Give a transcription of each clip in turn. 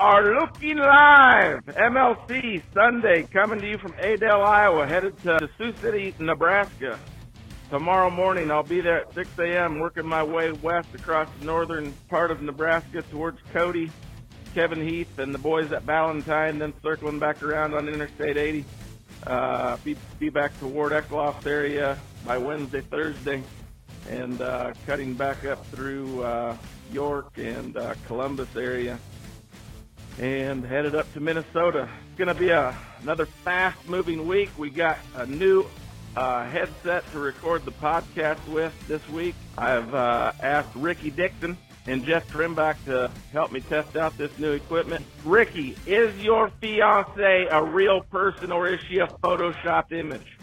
are looking live. MLC Sunday coming to you from Adel, Iowa, headed to Sioux City, Nebraska. Tomorrow morning, I'll be there at 6 a.m. working my way west across the northern part of Nebraska towards Cody, Kevin Heath, and the boys at Valentine, then circling back around on Interstate 80. Uh, be, be back to Ward Eckloff's area by Wednesday, Thursday, and uh, cutting back up through uh, York and uh, Columbus area and headed up to Minnesota. It's going to be a, another fast moving week. We got a new uh, headset to record the podcast with this week. I've uh, asked Ricky Dixon and Jeff Trimbach to help me test out this new equipment. Ricky, is your fiance a real person or is she a photoshopped image?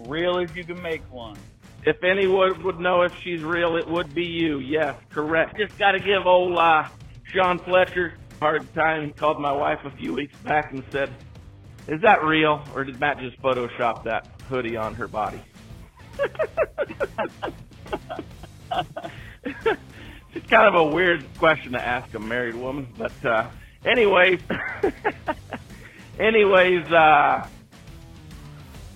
Real as you can make one. If anyone would know if she's real, it would be you. Yes, correct. Just got to give old uh, Sean Fletcher hard time. He called my wife a few weeks back and said, "Is that real, or did Matt just Photoshop that hoodie on her body?" it's kind of a weird question to ask a married woman, but uh, anyways, anyways. Uh,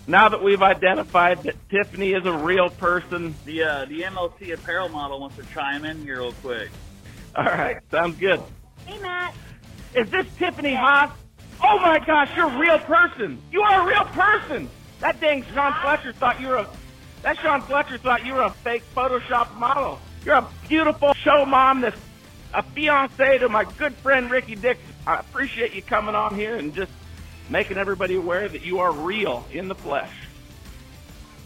now that we've identified that Tiffany is a real person, The uh, the MLC apparel model wants to chime in here real quick. All right, sounds good. Hey, Matt. Is this Tiffany Haas? Oh my gosh, you're a real person. You are a real person. That dang Sean Fletcher thought you were a. That Sean Fletcher thought you were a fake Photoshop model. You're a beautiful show mom that's a fiance to my good friend Ricky Dixon. I appreciate you coming on here and just making everybody aware that you are real in the flesh.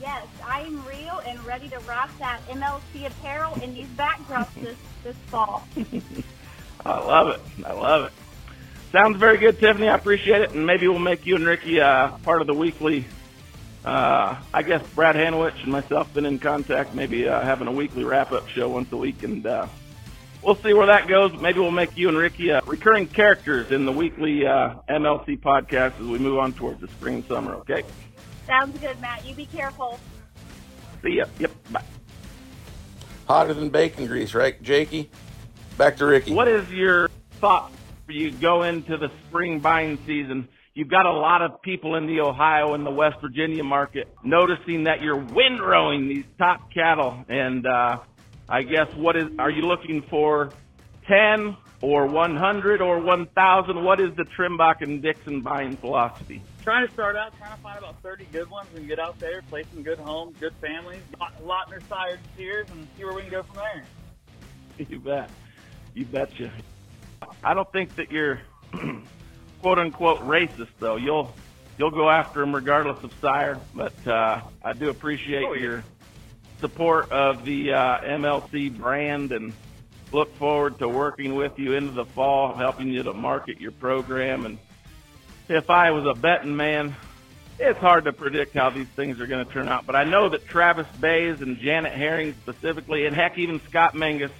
Yes, I am real and ready to rock that MLC apparel in these backdrops this, this fall. I love it. I love it. Sounds very good, Tiffany. I appreciate it, and maybe we'll make you and Ricky uh, part of the weekly. Uh, I guess Brad Hanowich and myself been in contact, maybe uh, having a weekly wrap-up show once a week, and uh, we'll see where that goes. Maybe we'll make you and Ricky uh, recurring characters in the weekly uh, MLC podcast as we move on towards the spring and summer. Okay. Sounds good, Matt. You be careful. See ya. Yep. Bye. Hotter than bacon grease, right, Jakey? Back to Ricky. What is your thought for you go into the spring buying season? You've got a lot of people in the Ohio and the West Virginia market noticing that you're windrowing these top cattle. And, uh, I guess what is, are you looking for 10 or 100 or 1,000? What is the Trimbach and Dixon buying philosophy? Trying to start out, trying to find about 30 good ones and get out there, play some good homes, good families, lot in their sire steers, and see where we can go from there. You bet. You betcha. I don't think that you're quote unquote racist though. You'll you'll go after them regardless of sire, but uh, I do appreciate Oh, yeah. your support of the uh, MLC brand and look forward to working with you into the fall, helping you to market your program. And if I was a betting man, it's hard to predict how these things are going to turn out. But I know that Travis Bays and Janet Herring specifically, and heck, even Scott Mangus,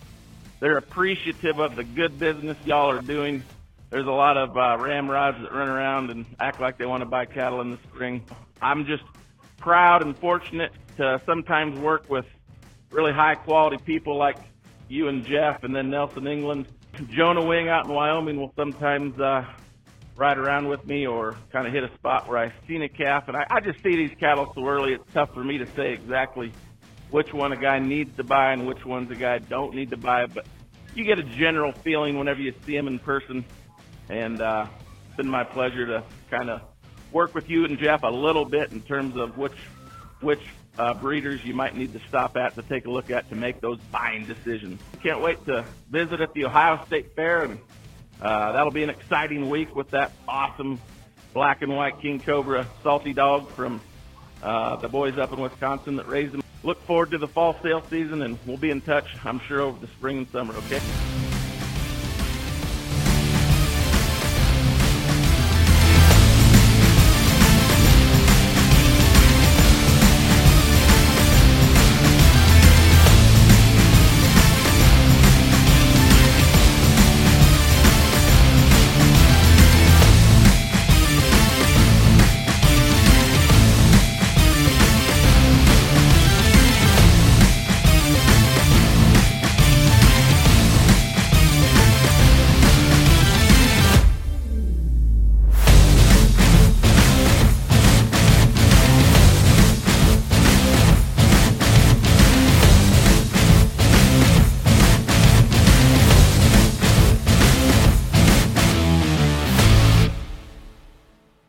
they're appreciative of the good business y'all are doing. There's a lot of uh, ramrods that run around and act like they want to buy cattle in the spring. I'm just proud and fortunate to sometimes work with really high quality people like you and Jeff, and then Nelson England. Jonah Wing out in Wyoming will sometimes uh, ride around with me or kind of hit a spot where I've seen a calf. And I, I just see these cattle so early, it's tough for me to say exactly which one a guy needs to buy and which ones a guy don't need to buy. But you get a general feeling whenever you see them in person. And uh, it's been my pleasure to kind of work with you and Jeff a little bit in terms of which which uh, breeders you might need to stop at to take a look at to make those buying decisions. Can't wait to visit at the Ohio State Fair, and uh, that'll be an exciting week with that awesome black and white King Cobra salty dog from uh, the boys up in Wisconsin that raised them. Look forward to the fall sale season, and we'll be in touch, I'm sure, over the spring and summer, okay?